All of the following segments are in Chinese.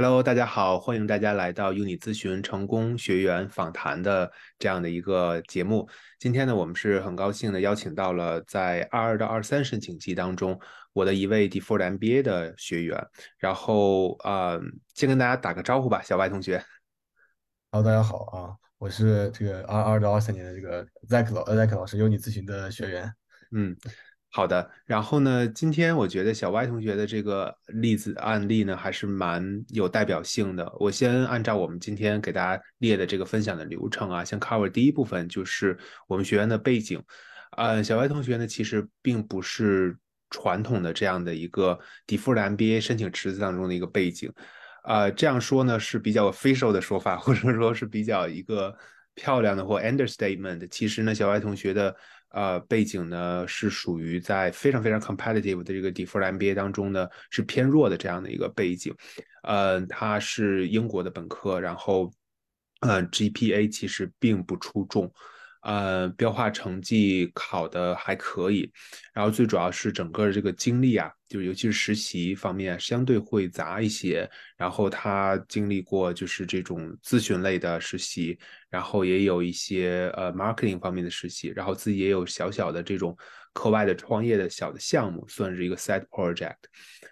Hello，大家好，欢迎大家来到 Uni 咨询成功学员访谈的这样的一个节目。今天呢，我们是很高兴的邀请到了在二二到二三申请季当中我的一位 Default MBA 的学员。然后呃，先跟大家打个招呼吧，小白同学。Hello，大家好啊，我是这个二二到二三年的这个 Zack 老 Zack 老师 Uni 咨询的学员。嗯。好的，然后呢，今天我觉得小 Y 同学的这个例子案例呢，还是蛮有代表性的。我先按照我们今天给大家列的这个分享的流程啊，先 cover 第一部分，就是我们学员的背景。呃，小 Y 同学呢，其实并不是传统的这样的一个 deferred MBA 申请池子当中的一个背景。呃，这样说呢是比较 official 的说法，或者说是比较一个漂亮的或 understatement。其实呢，小 Y 同学的。呃，背景呢是属于在非常非常 competitive 的这个 deferred MBA 当中呢是偏弱的这样的一个背景。呃，他是英国的本科，然后，呃，GPA 其实并不出众。呃，标化成绩考的还可以，然后最主要是整个这个经历啊，就是尤其是实习方面相对会杂一些。然后他经历过就是这种咨询类的实习，然后也有一些呃 marketing 方面的实习，然后自己也有小小的这种课外的创业的小的项目，算是一个 side project。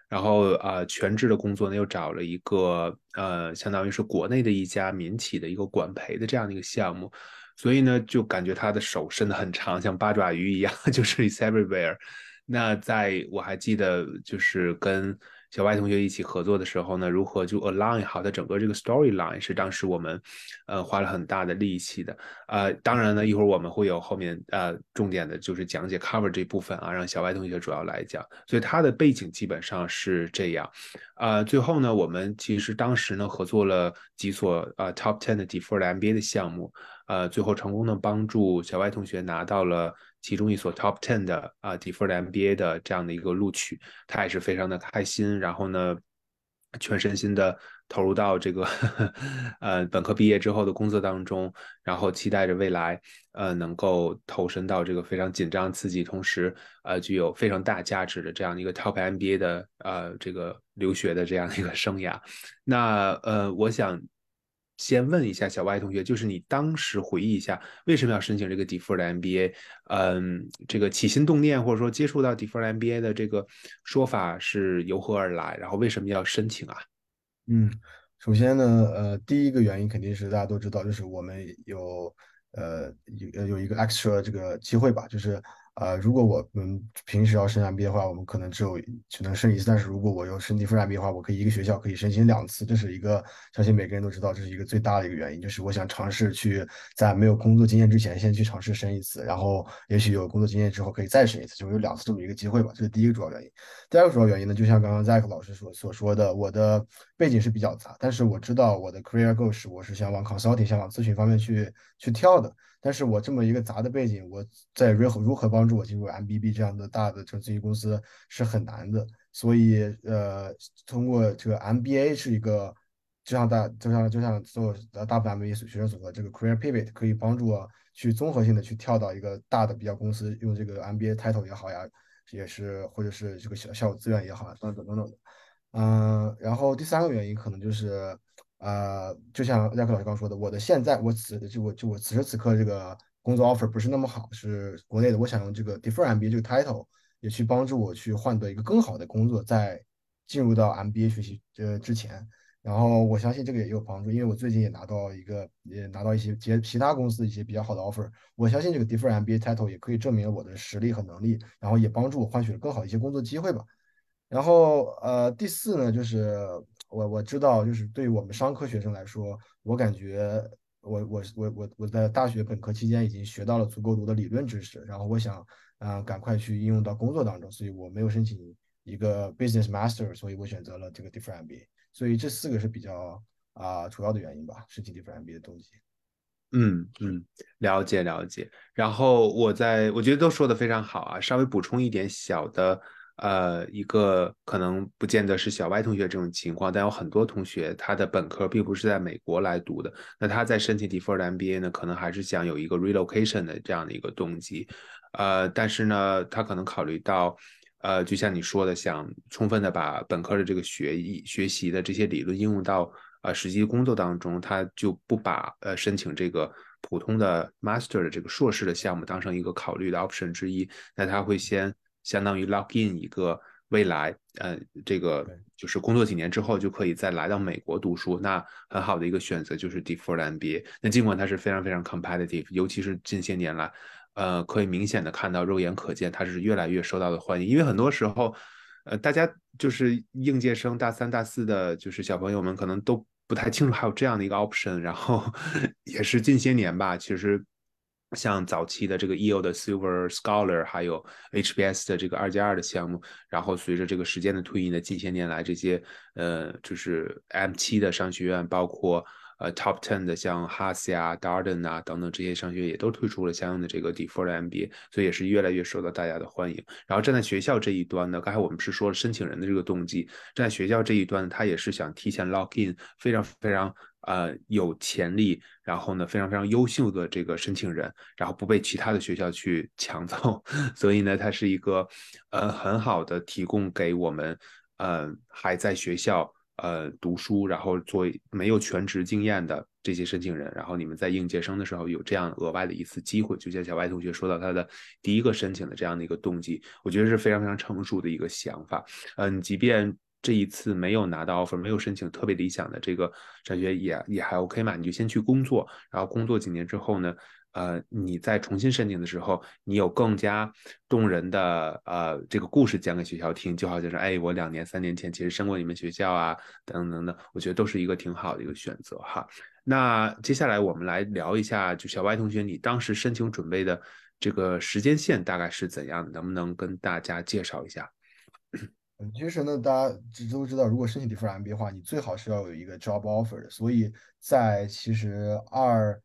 然后啊，全职的工作呢又找了一个呃，相当于是国内的一家民企的一个管培的这样的一个项目。所以呢，就感觉他的手伸得很长，像八爪鱼一样，就是 is everywhere。那在我还记得，就是跟小外同学一起合作的时候呢，如何就 align 好他整个这个 storyline，是当时我们呃花了很大的力气的。呃，当然呢，一会儿我们会有后面呃重点的，就是讲解 cover 这部分啊，让小外同学主要来讲。所以他的背景基本上是这样。呃，最后呢，我们其实当时呢合作了几所呃 top ten 的 deferred MBA 的项目。呃，最后成功的帮助小外同学拿到了其中一所 top ten 的啊 deferred MBA 的这样的一个录取，他也是非常的开心。然后呢，全身心的投入到这个 呃本科毕业之后的工作当中，然后期待着未来呃能够投身到这个非常紧张刺激，同时呃具有非常大价值的这样的一个 top MBA 的呃这个留学的这样的一个生涯。那呃，我想。先问一下小歪同学，就是你当时回忆一下，为什么要申请这个 deferred MBA？嗯，这个起心动念或者说接触到 deferred MBA 的这个说法是由何而来？然后为什么要申请啊？嗯，首先呢，呃，第一个原因肯定是大家都知道，就是我们有呃有有一个 extra 这个机会吧，就是。呃，如果我们平时要申 MBA 的话，我们可能只有只能申一次。但是如果我要申 Deferred MBA 的话，我可以一个学校可以申请两次。这是一个相信每个人都知道，这是一个最大的一个原因，就是我想尝试去在没有工作经验之前先去尝试申一次，然后也许有工作经验之后可以再申一次，就有两次这么一个机会吧。这是第一个主要原因。第二个主要原因呢，就像刚刚 Zack 老师所所说的，我的背景是比较杂，但是我知道我的 career goal 是我是想往 consulting、想往咨询方面去去跳的。但是我这么一个杂的背景，我在如何如何帮助我进入 MBB 这样的大的这咨询公司是很难的。所以，呃，通过这个 MBA 是一个，就像大就像就像做大部分 MBA 学生组合，这个 career pivot 可以帮助我去综合性的去跳到一个大的比较公司，用这个 MBA title 也好呀，也是或者是这个小校友资源也好，等等等等的。嗯，然后第三个原因可能就是。呃，就像亚克老师刚说的，我的现在我此就我就我此时此刻这个工作 offer 不是那么好，是国内的。我想用这个 deferred MBA 这个 title 也去帮助我去换得一个更好的工作，在进入到 MBA 学习呃之前。然后我相信这个也有帮助，因为我最近也拿到一个也拿到一些接其他公司一些比较好的 offer。我相信这个 deferred MBA title 也可以证明我的实力和能力，然后也帮助我换取了更好一些工作机会吧。然后呃，第四呢就是。我我知道，就是对于我们商科学生来说，我感觉我我我我我在大学本科期间已经学到了足够多的理论知识，然后我想啊赶快去应用到工作当中，所以我没有申请一个 business master，所以我选择了这个 different MBA，所以这四个是比较啊主要的原因吧，申请 different MBA 的动机。嗯嗯，了解了解。然后我在我觉得都说的非常好啊，稍微补充一点小的。呃，一个可能不见得是小歪同学这种情况，但有很多同学他的本科并不是在美国来读的，那他在申请 deferred MBA 呢，可能还是想有一个 relocation 的这样的一个动机，呃，但是呢，他可能考虑到呃，就像你说的，想充分的把本科的这个学艺学习的这些理论应用到呃实际工作当中，他就不把呃申请这个普通的 master 的这个硕士的项目当成一个考虑的 option 之一，那他会先相当于 lock in 一个未来，呃，这个就是工作几年之后就可以再来到美国读书，那很好的一个选择就是 deferred MBA。那尽管它是非常非常 competitive，尤其是近些年来。呃，可以明显的看到，肉眼可见，它是越来越受到的欢迎。因为很多时候，呃，大家就是应届生大三、大四的，就是小朋友们可能都不太清楚还有这样的一个 option。然后 也是近些年吧，其实像早期的这个 EO 的 Silver Scholar，还有 HBS 的这个二加二的项目，然后随着这个时间的推移呢，近些年来这些呃，就是 M 七的商学院，包括。呃，Top Ten 的像 Haas 呀、Darden 啊等等这些商学院也都推出了相应的这个 Deferred MBA，所以也是越来越受到大家的欢迎。然后站在学校这一端呢，刚才我们是说了申请人的这个动机，站在学校这一端，他也是想提前 lock in 非常非常呃有潜力，然后呢非常非常优秀的这个申请人，然后不被其他的学校去抢走。所以呢，它是一个呃很好的提供给我们呃还在学校。呃，读书，然后做没有全职经验的这些申请人，然后你们在应届生的时候有这样额外的一次机会，就像小白同学说到他的第一个申请的这样的一个动机，我觉得是非常非常成熟的一个想法。嗯，即便这一次没有拿到 offer，没有申请特别理想的这个上学也也还 OK 嘛，你就先去工作，然后工作几年之后呢？呃，你在重新申请的时候，你有更加动人的呃这个故事讲给学校听，就好像是哎，我两年三年前其实申过你们学校啊，等等的，我觉得都是一个挺好的一个选择哈。那接下来我们来聊一下，就小歪同学，你当时申请准备的这个时间线大概是怎样的？能不能跟大家介绍一下？嗯，其实呢，大家都知道，如果申请 d e f e r MBA 的话，你最好是要有一个 job offer 的，所以在其实二。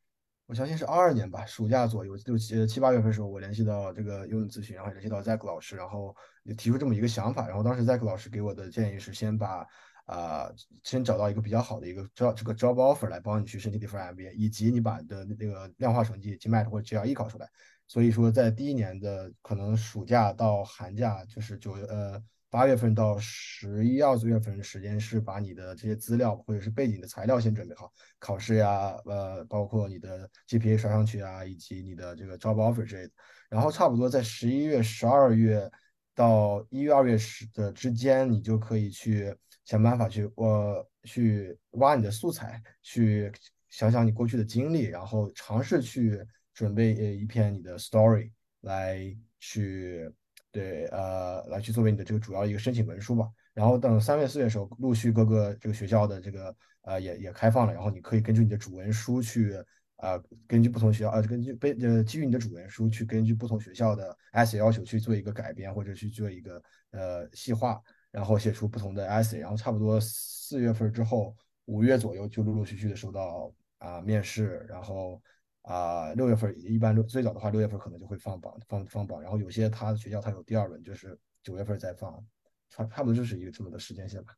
我相信是二二年吧，暑假左右，六七七八月份的时候，我联系到这个优能咨询，然后联系到 Zack 老师，然后也提出这么一个想法。然后当时 Zack 老师给我的建议是，先把啊，先找到一个比较好的一个 job 这个 job offer 来帮你去申请 deferred MBA，以及你把的那个量化成绩 GMAT 或者 GRE 考出来。所以说，在第一年的可能暑假到寒假，就是九呃。八月份到十一二月份的时间是把你的这些资料或者是背景的材料先准备好，考试呀，呃，包括你的 GPA 刷上去啊，以及你的这个 job offer 之类的。然后差不多在十一月、十二月到一月、二月时的之间，你就可以去想办法去，呃，去挖你的素材，去想想你过去的经历，然后尝试去准备呃一篇你的 story 来去。对，呃，来去作为你的这个主要一个申请文书吧。然后等三月、四月的时候，陆续各个这个学校的这个呃也也开放了，然后你可以根据你的主文书去，呃，根据不同学校，呃，根据被呃基于你的主文书去根据不同学校的 essay 要求去做一个改编或者去做一个呃细化，然后写出不同的 essay。然后差不多四月份之后，五月左右就陆陆续续的收到啊面试，然后。啊，六月份一般六最早的话，六月份可能就会放榜放放榜，然后有些他的学校他有第二轮，就是九月份再放，差差不多就是一个这么的时间线吧。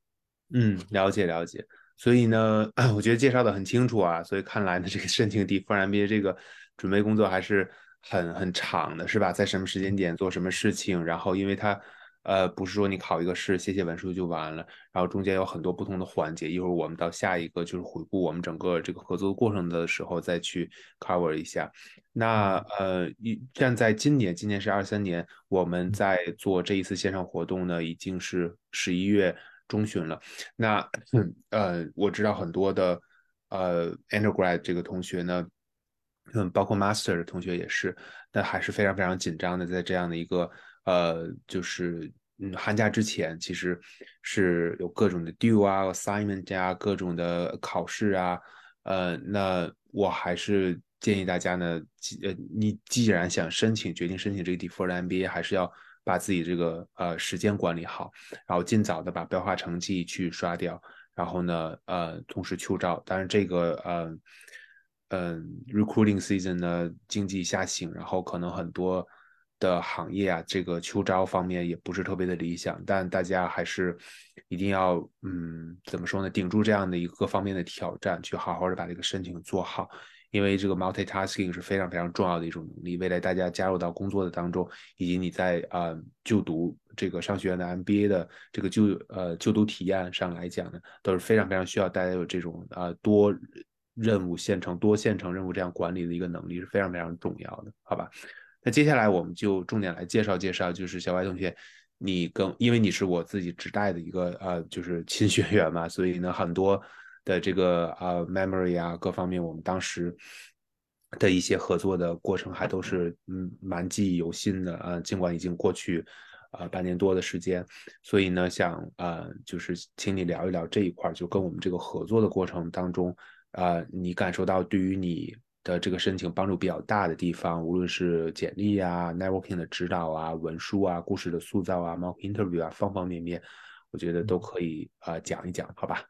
嗯，了解了解。所以呢，我觉得介绍的很清楚啊，所以看来呢，这个申请 D 复 MBA 这个准备工作还是很很长的，是吧？在什么时间点做什么事情，然后因为它。呃，不是说你考一个试、写写文书就完了，然后中间有很多不同的环节。一会儿我们到下一个就是回顾我们整个这个合作过程的时候再去 cover 一下。那呃，一站在今年，今年是二三年，我们在做这一次线上活动呢，已经是十一月中旬了。那呃，我知道很多的呃 undergrad 这个同学呢，嗯，包括 master 的同学也是，那还是非常非常紧张的，在这样的一个。呃，就是嗯，寒假之前其实是有各种的 due 啊，assignment 啊，各种的考试啊，呃，那我还是建议大家呢，呃，你既然想申请，决定申请这个 deferred MBA，还是要把自己这个呃时间管理好，然后尽早的把标化成绩去刷掉，然后呢，呃，同时秋招。当然这个呃，嗯，recruiting season 呢，经济下行，然后可能很多。的行业啊，这个秋招方面也不是特别的理想，但大家还是一定要，嗯，怎么说呢？顶住这样的一个方面的挑战，去好好的把这个申请做好，因为这个 multitasking 是非常非常重要的一种能力。未来大家加入到工作的当中，以及你在啊就读这个商学院的 MBA 的这个就呃就读体验上来讲呢，都是非常非常需要大家有这种啊多任务线程、多线程任务这样管理的一个能力是非常非常重要的，好吧？那接下来我们就重点来介绍介绍，就是小白同学，你跟因为你是我自己直带的一个呃就是亲学员嘛，所以呢很多的这个啊 memory 啊各方面，我们当时。的一些合作的过程还都是嗯蛮记忆犹新的啊，尽管已经过去啊半年多的时间，所以呢想啊就是请你聊一聊这一块，就跟我们这个合作的过程当中啊，你感受到对于你的这个申请帮助比较大的地方，无论是简历啊、networking 的指导啊、文书啊、故事的塑造啊、mock interview 啊，方方面面，我觉得都可以啊讲一讲，好吧？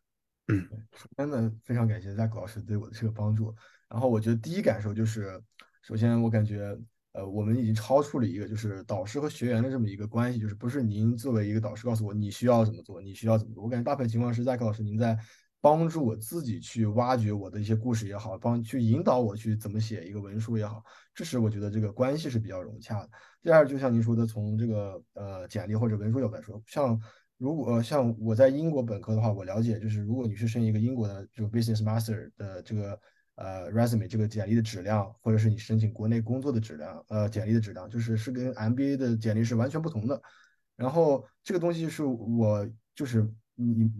嗯，首先呢，非常感谢 Zack 老师对我的这个帮助。然后我觉得第一感受就是，首先我感觉，呃，我们已经超出了一个就是导师和学员的这么一个关系，就是不是您作为一个导师告诉我你需要怎么做，你需要怎么做。我感觉大部分情况是 Zack 老师您在帮助我自己去挖掘我的一些故事也好，帮去引导我去怎么写一个文书也好，这是我觉得这个关系是比较融洽的。第二，就像您说的，从这个呃简历或者文书角度来说，像如果像我在英国本科的话，我了解就是如果你是申一个英国的这种 Business Master 的这个。呃，resume 这个简历的质量，或者是你申请国内工作的质量，呃，简历的质量，就是是跟 MBA 的简历是完全不同的。然后这个东西是我就是你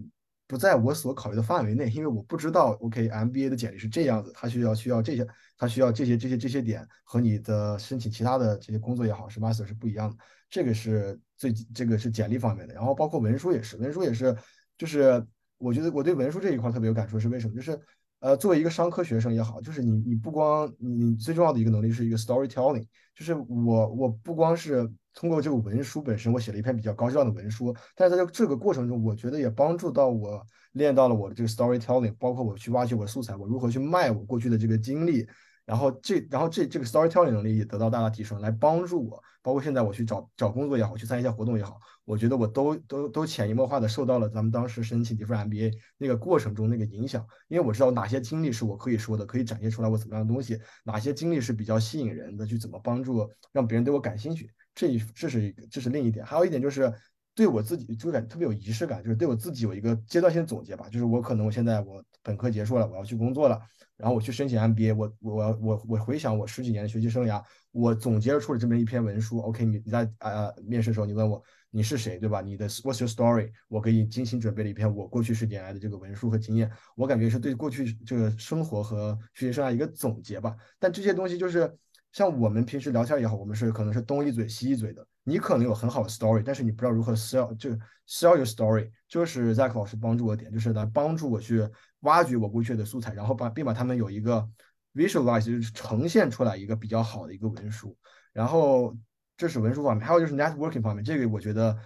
不在我所考虑的范围内，因为我不知道，OK，MBA 的简历是这样子，它需要需要这些，它需要这些这些这些点和你的申请其他的这些工作也好，是 master 是不一样的。这个是最这个是简历方面的。然后包括文书也是，文书也是，就是我觉得我对文书这一块特别有感触，是为什么？就是。呃，作为一个商科学生也好，就是你，你不光你最重要的一个能力是一个 storytelling，就是我我不光是通过这个文书本身，我写了一篇比较高质量的文书，但是在这个过程中，我觉得也帮助到我练到了我的这个 storytelling，包括我去挖掘我的素材，我如何去卖我过去的这个经历。然后这，然后这这个 storytelling 能力也得到大大提升，来帮助我，包括现在我去找找工作也好，去参加一些活动也好，我觉得我都都都潜移默化的受到了咱们当时申请 different MBA 那个过程中那个影响，因为我知道哪些经历是我可以说的，可以展现出来我怎么样的东西，哪些经历是比较吸引人的，去怎么帮助让别人对我感兴趣，这一这是一这是另一点，还有一点就是。对我自己就感觉特别有仪式感，就是对我自己有一个阶段性总结吧。就是我可能我现在我本科结束了，我要去工作了，然后我去申请 MBA，我我我我回想我十几年的学习生涯，我总结出了这么一篇文书。OK，你你在呃面试的时候你问我你是谁，对吧？你的 What's your story？我给你精心准备了一篇我过去十几年来的这个文书和经验，我感觉是对过去这个生活和学习生涯一个总结吧。但这些东西就是像我们平时聊天也好，我们是可能是东一嘴西一嘴的。你可能有很好的 story，但是你不知道如何 sell，就 sell your story，就是 Zack 老师帮助我点，就是来帮助我去挖掘我过去的素材，然后把并把他们有一个 visualize，就是呈现出来一个比较好的一个文书。然后这是文书方面，还有就是 networking 方面，这个我觉得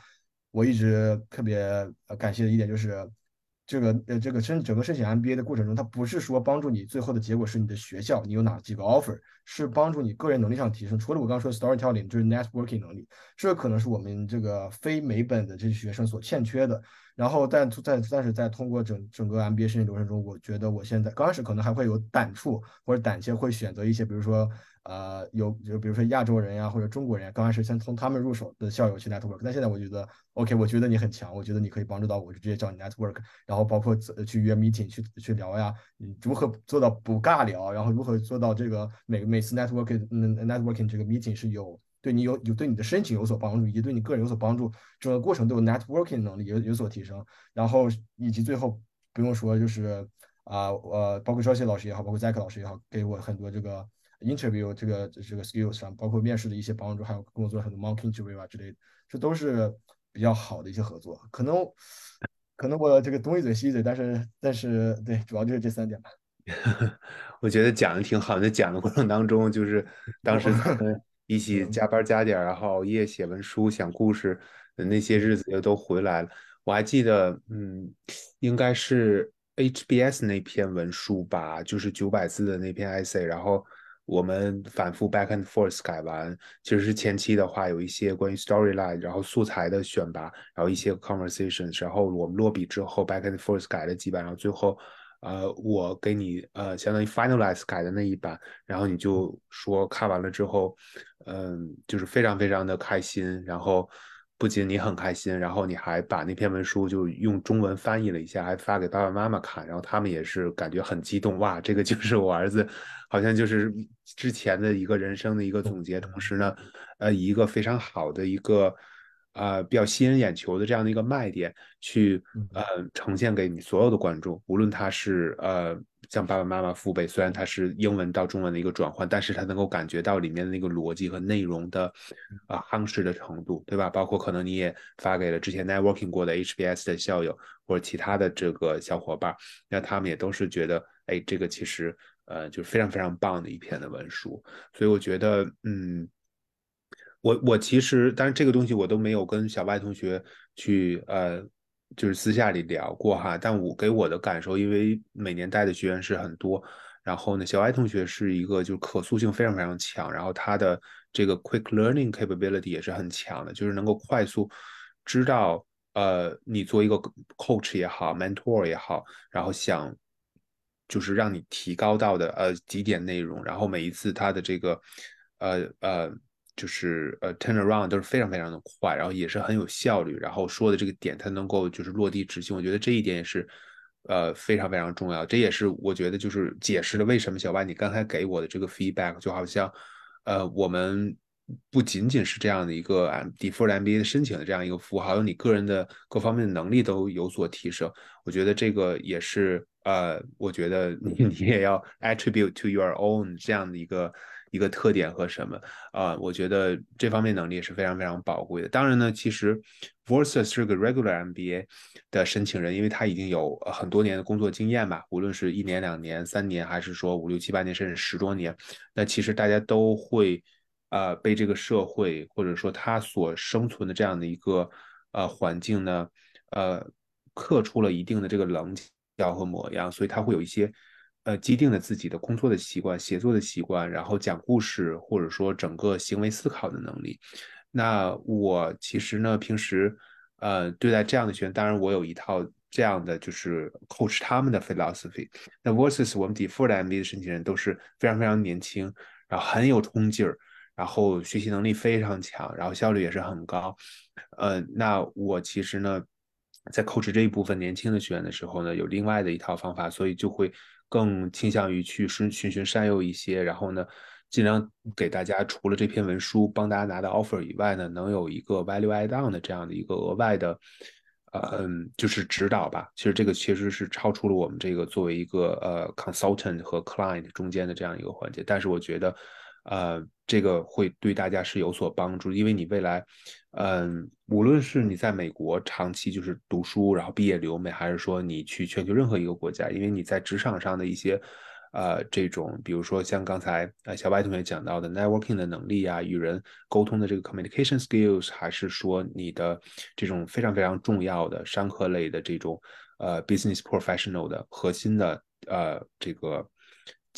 我一直特别感谢的一点就是。这个呃，这个申整个申请 MBA 的过程中，它不是说帮助你最后的结果是你的学校，你有哪几个 offer，是帮助你个人能力上提升。除了我刚刚说的 storytelling，就是 networking 能力，这可能是我们这个非美本的这些学生所欠缺的。然后，但在但是在通过整整个 MBA 申请流程中，我觉得我现在刚开始可能还会有胆触或者胆怯，会选择一些，比如说。呃，有就比如说亚洲人呀，或者中国人，刚开始先从他们入手的校友去 network，但现在我觉得 OK，我觉得你很强，我觉得你可以帮助到我，就直接叫你 network，然后包括去约 meeting 去去聊呀，你如何做到不尬聊，然后如何做到这个每每次 networking networking 这个 meeting 是有对你有有对你的申请有所帮助，以及对你个人有所帮助，整个过程都有 networking 能力有有所提升，然后以及最后不用说就是啊呃，包括肖谢老师也好，包括 Zack 老师也好，给我很多这个。interview 这个这个 skills 上，包括面试的一些帮助，还有跟我做很多 mock interview 啊之类的，这都是比较好的一些合作。可能可能我这个东一嘴西一嘴，但是但是对，主要就是这三点吧。我觉得讲的挺好的，讲的过程当中，就是当时一起加班加点，然后熬夜写文书、想故事的那些日子又都回来了。我还记得，嗯，应该是 HBS 那篇文书吧，就是九百字的那篇 essay，然后。我们反复 back and forth 改完，其实是前期的话有一些关于 storyline，然后素材的选拔，然后一些 conversations，然后我们落笔之后 back and forth 改了几版，然后最后，呃，我给你呃相当于 finalize 改的那一版，然后你就说看完了之后，嗯，就是非常非常的开心，然后不仅你很开心，然后你还把那篇文书就用中文翻译了一下，还发给爸爸妈妈看，然后他们也是感觉很激动，哇，这个就是我儿子，好像就是之前的一个人生的一个总结，同时呢，呃，一个非常好的一个。啊，比较吸引眼球的这样的一个卖点，去呃呈现给你所有的观众，无论他是呃像爸爸妈妈父辈，虽然他是英文到中文的一个转换，但是他能够感觉到里面的那个逻辑和内容的啊夯实的程度，对吧？包括可能你也发给了之前 networking 过的 HBS 的校友或者其他的这个小伙伴，那他们也都是觉得，哎，这个其实呃就是非常非常棒的一篇的文书，所以我觉得，嗯。我我其实，但是这个东西我都没有跟小外同学去呃，就是私下里聊过哈。但我给我的感受，因为每年带的学员是很多，然后呢，小外同学是一个就是可塑性非常非常强，然后他的这个 quick learning capability 也是很强的，就是能够快速知道呃，你做一个 coach 也好，mentor 也好，然后想就是让你提高到的呃几点内容，然后每一次他的这个呃呃。就是呃，turn around 都是非常非常的快，然后也是很有效率，然后说的这个点它能够就是落地执行，我觉得这一点也是呃非常非常重要。这也是我觉得就是解释了为什么小万你刚才给我的这个 feedback 就好像呃我们不仅仅是这样的一个 deferred MBA 的申请的这样一个服务，还有你个人的各方面的能力都有所提升。我觉得这个也是呃，我觉得你 你也要 attribute to your own 这样的一个。一个特点和什么啊？我觉得这方面能力是非常非常宝贵的。当然呢，其实 Versus 是个 regular MBA 的申请人，因为他已经有很多年的工作经验吧，无论是一年、两年、三年，还是说五六七八年，甚至十多年，那其实大家都会呃被这个社会或者说他所生存的这样的一个呃环境呢，呃刻出了一定的这个棱角和模样，所以他会有一些。呃，既定的自己的工作的习惯、写作的习惯，然后讲故事，或者说整个行为思考的能力。那我其实呢，平时呃对待这样的学员，当然我有一套这样的就是 coach 他们的 philosophy。那 versus 我们 default MBA 的申请人都是非常非常年轻，然后很有冲劲儿，然后学习能力非常强，然后效率也是很高。呃，那我其实呢，在 coach 这一部分年轻的学员的时候呢，有另外的一套方法，所以就会。更倾向于去循循善诱一些，然后呢，尽量给大家除了这篇文书帮大家拿到 offer 以外呢，能有一个 value add on 的这样的一个额外的，呃，就是指导吧。其实这个其实是超出了我们这个作为一个呃 consultant 和 client 中间的这样一个环节，但是我觉得。呃，这个会对大家是有所帮助，因为你未来，嗯，无论是你在美国长期就是读书，然后毕业留美，还是说你去全球任何一个国家，因为你在职场上的一些，呃，这种，比如说像刚才呃小白同学讲到的 networking 的能力啊，与人沟通的这个 communication skills，还是说你的这种非常非常重要的商科类的这种呃 business professional 的核心的呃这个。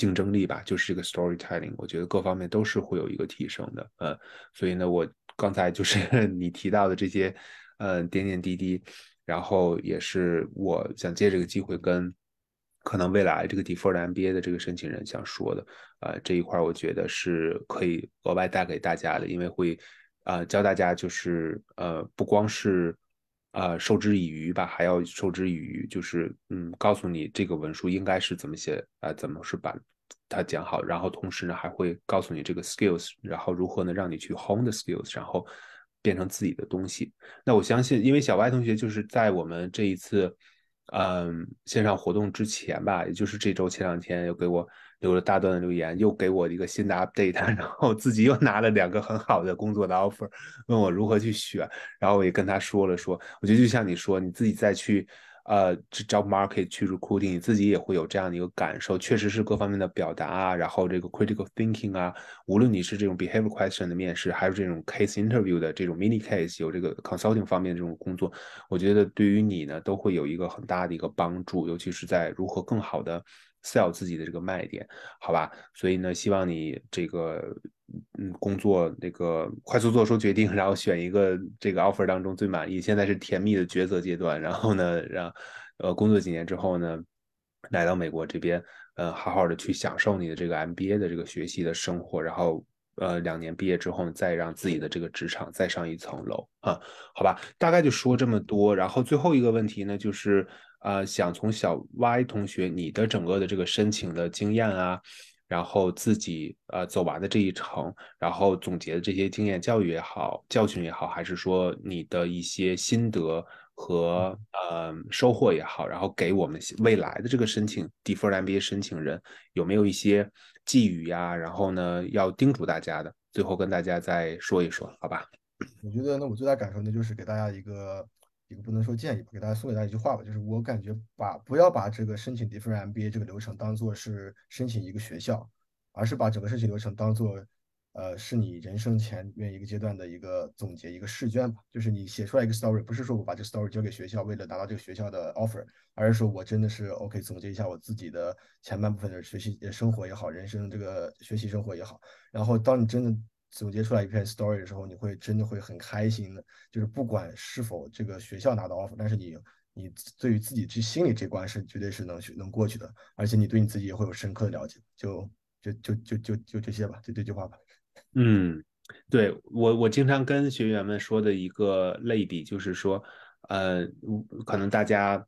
竞争力吧，就是这个 storytelling，我觉得各方面都是会有一个提升的，呃，所以呢，我刚才就是 你提到的这些，呃，点点滴滴，然后也是我想借这个机会跟可能未来这个 deferred MBA 的这个申请人想说的，呃，这一块我觉得是可以额外带给大家的，因为会啊教大家就是呃不光是啊授之以渔吧，还要授之以渔，就是嗯告诉你这个文书应该是怎么写啊，怎么是把。它讲好，然后同时呢还会告诉你这个 skills，然后如何呢让你去 hone the skills，然后变成自己的东西。那我相信，因为小歪同学就是在我们这一次嗯线上活动之前吧，也就是这周前两天又给我留了大段的留言，又给我一个新的 update，然后自己又拿了两个很好的工作的 offer，问我如何去选，然后我也跟他说了说，我觉得就像你说，你自己再去。呃，job market 去 recruiting，你自己也会有这样的一个感受，确实是各方面的表达啊，然后这个 critical thinking 啊，无论你是这种 behavior question 的面试，还是这种 case interview 的这种 mini case，有这个 consulting 方面这种工作，我觉得对于你呢，都会有一个很大的一个帮助，尤其是在如何更好的 sell 自己的这个卖点，好吧？所以呢，希望你这个。嗯，工作那个快速做出决定，然后选一个这个 offer 当中最满意。现在是甜蜜的抉择阶段，然后呢，让呃工作几年之后呢，来到美国这边，嗯，好好的去享受你的这个 MBA 的这个学习的生活，然后呃两年毕业之后，再让自己的这个职场再上一层楼啊，好吧，大概就说这么多。然后最后一个问题呢，就是呃，想从小 Y 同学你的整个的这个申请的经验啊，然后自己呃走完的这一程，然后总结的这些经验教育也好，教训也好，还是说你的一些心得。和呃收获也好，然后给我们未来的这个申请 Deferred MBA 申请人有没有一些寄语呀？然后呢，要叮嘱大家的，最后跟大家再说一说，好吧？我觉得呢，我最大感受呢，就是给大家一个一个不能说建议吧，给大家送给大家一句话吧，就是我感觉把不要把这个申请 Deferred MBA 这个流程当做是申请一个学校，而是把整个申请流程当做。呃，是你人生前面一个阶段的一个总结，一个试卷吧。就是你写出来一个 story，不是说我把这 story 交给学校，为了拿到这个学校的 offer，而是说我真的是 OK 总结一下我自己的前半部分的学习生活也好，人生这个学习生活也好。然后当你真的总结出来一篇 story 的时候，你会真的会很开心的。就是不管是否这个学校拿到 offer，但是你你对于自己这心里这关是绝对是能能过去的，而且你对你自己也会有深刻的了解。就就就就就就这些吧，就这句话吧。嗯，对我我经常跟学员们说的一个类比就是说，呃，可能大家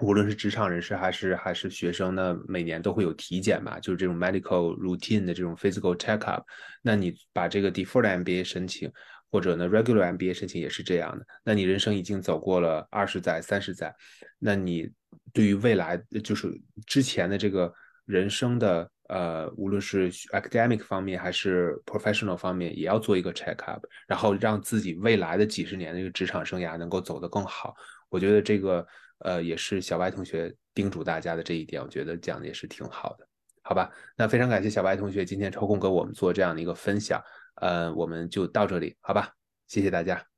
无论是职场人士还是还是学生呢，每年都会有体检嘛，就是这种 medical routine 的这种 physical checkup。那你把这个 deferred MBA 申请，或者呢 regular MBA 申请也是这样的。那你人生已经走过了二十载、三十载，那你对于未来就是之前的这个人生的。呃，无论是 academic 方面还是 professional 方面，也要做一个 check up，然后让自己未来的几十年的一个职场生涯能够走得更好。我觉得这个呃也是小白同学叮嘱大家的这一点，我觉得讲的也是挺好的，好吧？那非常感谢小白同学今天抽空跟我们做这样的一个分享，呃，我们就到这里，好吧？谢谢大家。